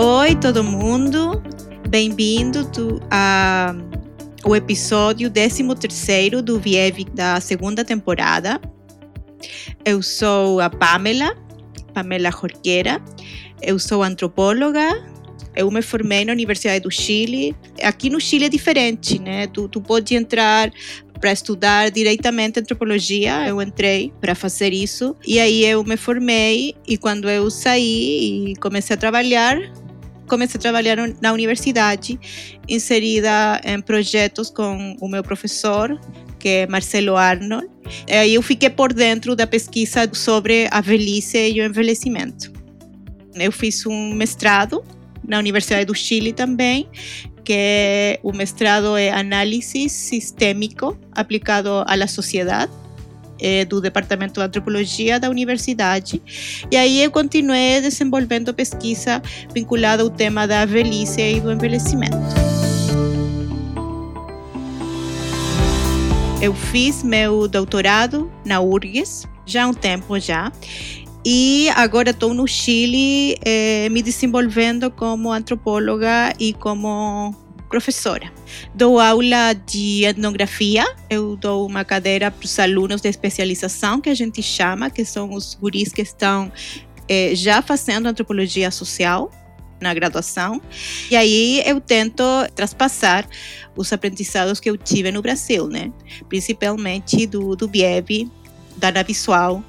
Oi, todo mundo. Bem-vindo ao episódio 13 do Viev da segunda temporada. Eu sou a Pamela, Pamela Jorqueira. Eu sou antropóloga. Eu me formei na Universidade do Chile. Aqui no Chile é diferente, né? Tu, tu pode entrar para estudar diretamente antropologia. Eu entrei para fazer isso e aí eu me formei e quando eu saí e comecei a trabalhar, comecei a trabalhar na universidade, inserida em projetos com o meu professor, que é Marcelo Arnold. Aí eu fiquei por dentro da pesquisa sobre a velhice e o envelhecimento. Eu fiz um mestrado na Universidade do Chile também, que o mestrado é Análise Sistêmico aplicado à sociedade, é, do Departamento de Antropologia da Universidade. E aí eu continuei desenvolvendo pesquisa vinculada ao tema da velhice e do envelhecimento. Eu fiz meu doutorado na URGS já há um tempo já e agora estou no Chile eh, me desenvolvendo como antropóloga e como professora. Dou aula de etnografia, eu dou uma cadeira para os alunos de especialização, que a gente chama, que são os guris que estão eh, já fazendo antropologia social na graduação. E aí eu tento traspassar os aprendizados que eu tive no Brasil, né? Principalmente do, do BIEB, da Ana Visual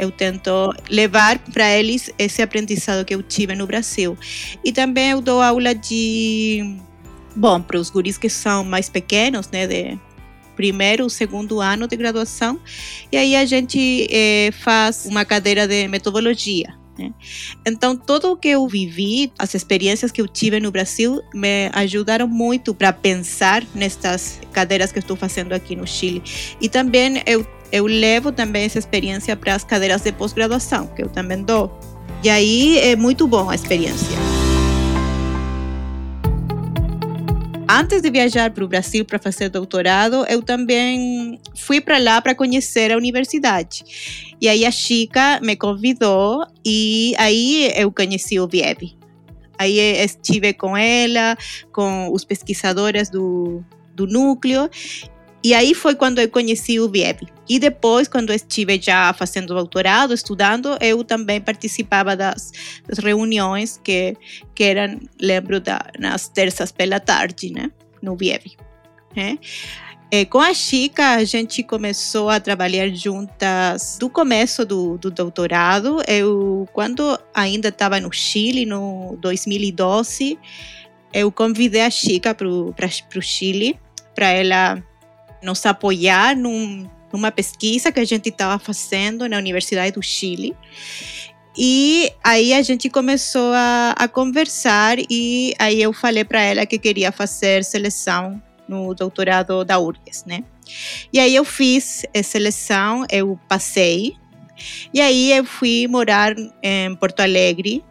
eu tento levar para eles esse aprendizado que eu tive no Brasil. E também eu dou aula de, bom, para os guris que são mais pequenos, né, de primeiro segundo ano de graduação, e aí a gente eh, faz uma cadeira de metodologia. Né? Então, tudo o que eu vivi, as experiências que eu tive no Brasil, me ajudaram muito para pensar nestas cadeiras que estou fazendo aqui no Chile. E também eu eu levo também essa experiência para as cadeiras de pós-graduação, que eu também dou. E aí é muito bom a experiência. Antes de viajar para o Brasil para fazer doutorado, eu também fui para lá para conhecer a universidade. E aí a Chica me convidou e aí eu conheci o Vieb. Aí estive com ela, com os pesquisadores do, do núcleo e aí foi quando eu conheci o VIEB. E depois, quando estive já fazendo doutorado, estudando, eu também participava das, das reuniões que, que eram, lembro, da, nas terças pela tarde, né? No VIEB. Né? É, com a Chica, a gente começou a trabalhar juntas do começo do, do doutorado. Eu, quando ainda estava no Chile, no 2012, eu convidei a Chica para o Chile, para ela nos apoiar num, numa pesquisa que a gente estava fazendo na Universidade do Chile. E aí a gente começou a, a conversar e aí eu falei para ela que queria fazer seleção no doutorado da URGS, né? E aí eu fiz seleção, eu passei. E aí eu fui morar em Porto Alegre.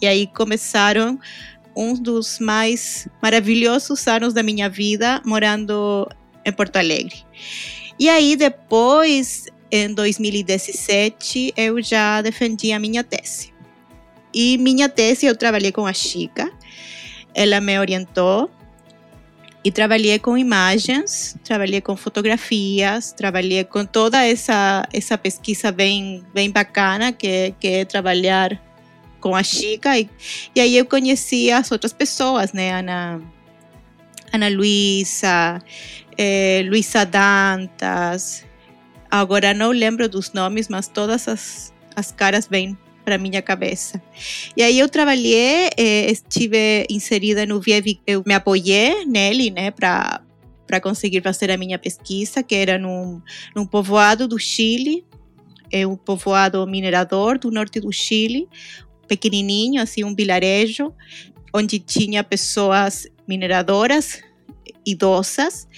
E aí começaram um dos mais maravilhosos anos da minha vida morando em Porto Alegre. E aí depois, em 2017, eu já defendi a minha tese. E minha tese eu trabalhei com a Chica, ela me orientou e trabalhei com imagens, trabalhei com fotografias, trabalhei com toda essa essa pesquisa bem bem bacana que, que é trabalhar com a Chica e, e aí eu conheci as outras pessoas, né, Ana Ana Luísa, é, Luísa Dantas. Agora não lembro dos nomes, mas todas as, as caras vêm para minha cabeça. E aí eu trabalhei, é, estive inserida no VIEV, eu me apoiei nele, né, para para conseguir fazer a minha pesquisa, que era num, num povoado do Chile, é um povoado minerador do norte do Chile, pequenininho, assim, um vilarejo, onde tinha pessoas mineradoras idosas.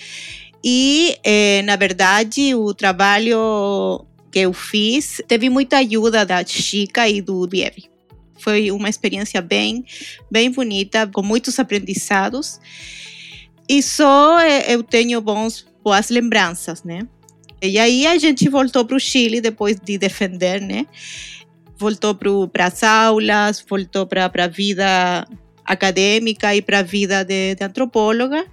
E, eh, na verdade, o trabalho que eu fiz teve muita ajuda da Chica e do Dieve. Foi uma experiência bem, bem bonita, com muitos aprendizados. E só eh, eu tenho bons, boas lembranças, né? E aí a gente voltou para o Chile depois de defender, né? voltou para as aulas, voltou para a vida acadêmica e para a vida de, de antropóloga.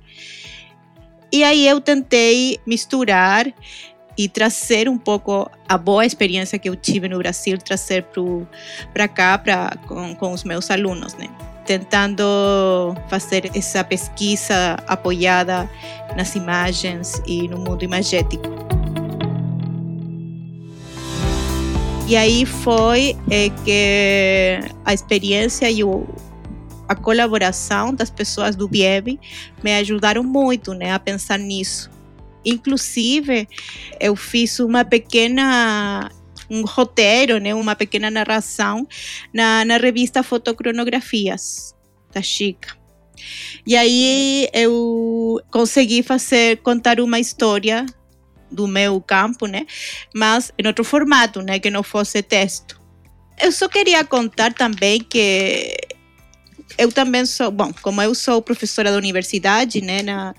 E aí eu tentei misturar e trazer um pouco a boa experiência que eu tive no Brasil, trazer para cá pra, com, com os meus alunos, né? Tentando fazer essa pesquisa apoiada nas imagens e no mundo imagético. E aí foi é, que a experiência e o, a colaboração das pessoas do BIEB me ajudaram muito né, a pensar nisso. Inclusive, eu fiz uma pequena um roteiro, né, uma pequena narração na, na revista Fotocronografias da Chica. E aí eu consegui fazer contar uma história do meu campo, né, mas em outro formato, né, que não fosse texto. Eu só queria contar também que eu também sou, bom, como eu sou professora da universidade, né, na,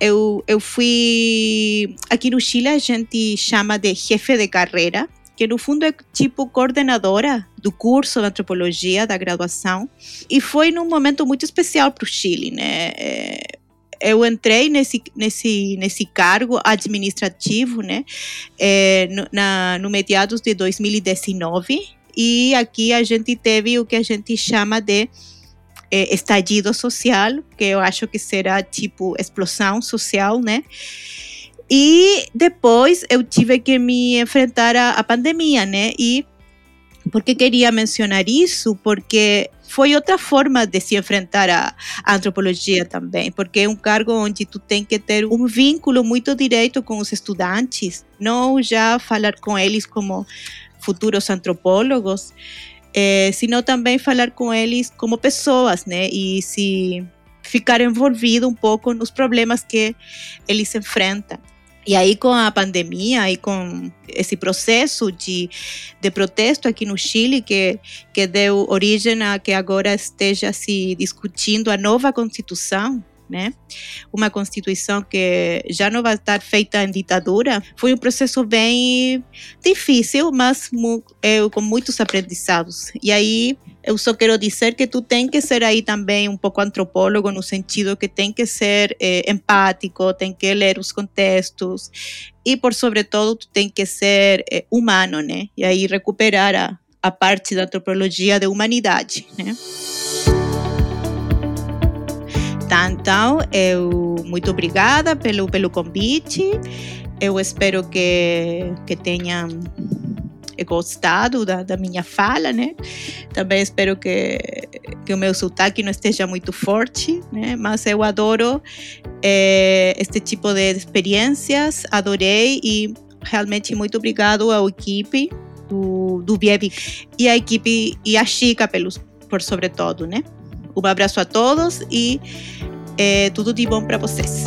eu, eu fui. Aqui no Chile a gente chama de jefe de carreira, que no fundo é tipo coordenadora do curso de antropologia da graduação. E foi num momento muito especial para o Chile, né? É, eu entrei nesse, nesse, nesse cargo administrativo, né, é, no, na, no mediados de 2019, e aqui a gente teve o que a gente chama de é, estallido social, que eu acho que será tipo explosão social, né? E depois eu tive que me enfrentar à, pandemia, né? E por que queria mencionar isso? Porque foi outra forma de se enfrentar à, antropologia também, porque é um cargo onde tu tem que ter um vínculo muito direto com os estudantes, não já falar com eles como futuros antropólogos, é, sino também falar com eles como pessoas, né? E se ficar envolvido um pouco nos problemas que eles enfrentam. E aí, com a pandemia e com esse processo de, de protesto aqui no Chile, que, que deu origem a que agora esteja se discutindo a nova Constituição, né? Uma constituição que já não vai estar feita em ditadura. Foi um processo bem difícil, mas é, com muitos aprendizados. E aí eu só quero dizer que tu tem que ser aí também um pouco antropólogo no sentido que tem que ser é, empático, tem que ler os contextos e por sobretudo tu tem que ser é, humano, né? E aí recuperar a, a parte da antropologia de humanidade, né? Então, eu muito obrigada pelo, pelo convite. Eu espero que, que tenham gostado da, da minha fala, né? Também espero que, que o meu sotaque não esteja muito forte, né? Mas eu adoro é, este tipo de experiências, adorei e realmente muito obrigado à equipe do, do Biebi e a equipe e a Chica pelos, por sobretudo, né? Um abraço a todos e é, tudo de bom para vocês.